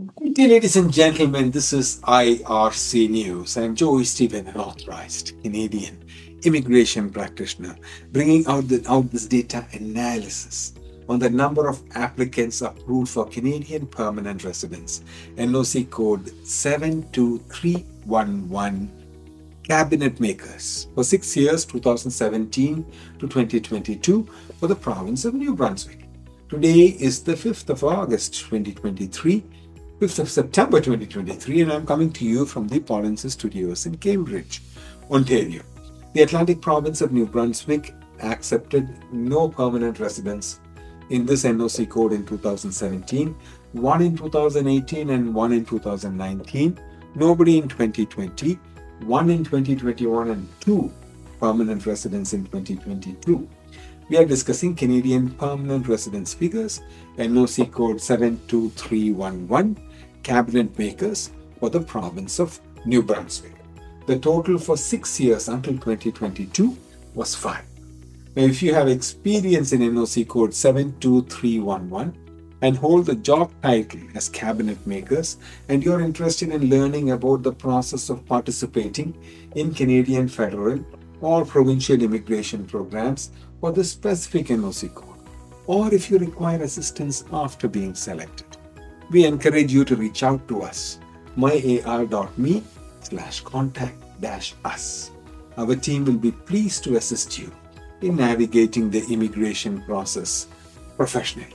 Good day, ladies and gentlemen. This is IRC News. I'm Joy Stephen, an authorized Canadian immigration practitioner, bringing out, the, out this data analysis on the number of applicants approved for Canadian permanent residence, NOC code 72311 cabinet makers for six years 2017 to 2022 for the province of New Brunswick. Today is the 5th of August 2023 5th of September 2023, and I'm coming to you from the Polinsys Studios in Cambridge, Ontario. The Atlantic province of New Brunswick accepted no permanent residents in this NOC code in 2017, one in 2018, and one in 2019, nobody in 2020, one in 2021, and two permanent residents in 2022. We are discussing Canadian permanent residence figures, NOC code 72311 cabinet makers for the province of New Brunswick. The total for six years until 2022 was five. Now, if you have experience in NOC code 72311 and hold the job title as cabinet makers, and you're interested in learning about the process of participating in Canadian federal or provincial immigration programs for the specific NOC code, or if you require assistance after being selected we encourage you to reach out to us myar.me slash contact dash us. Our team will be pleased to assist you in navigating the immigration process professionally.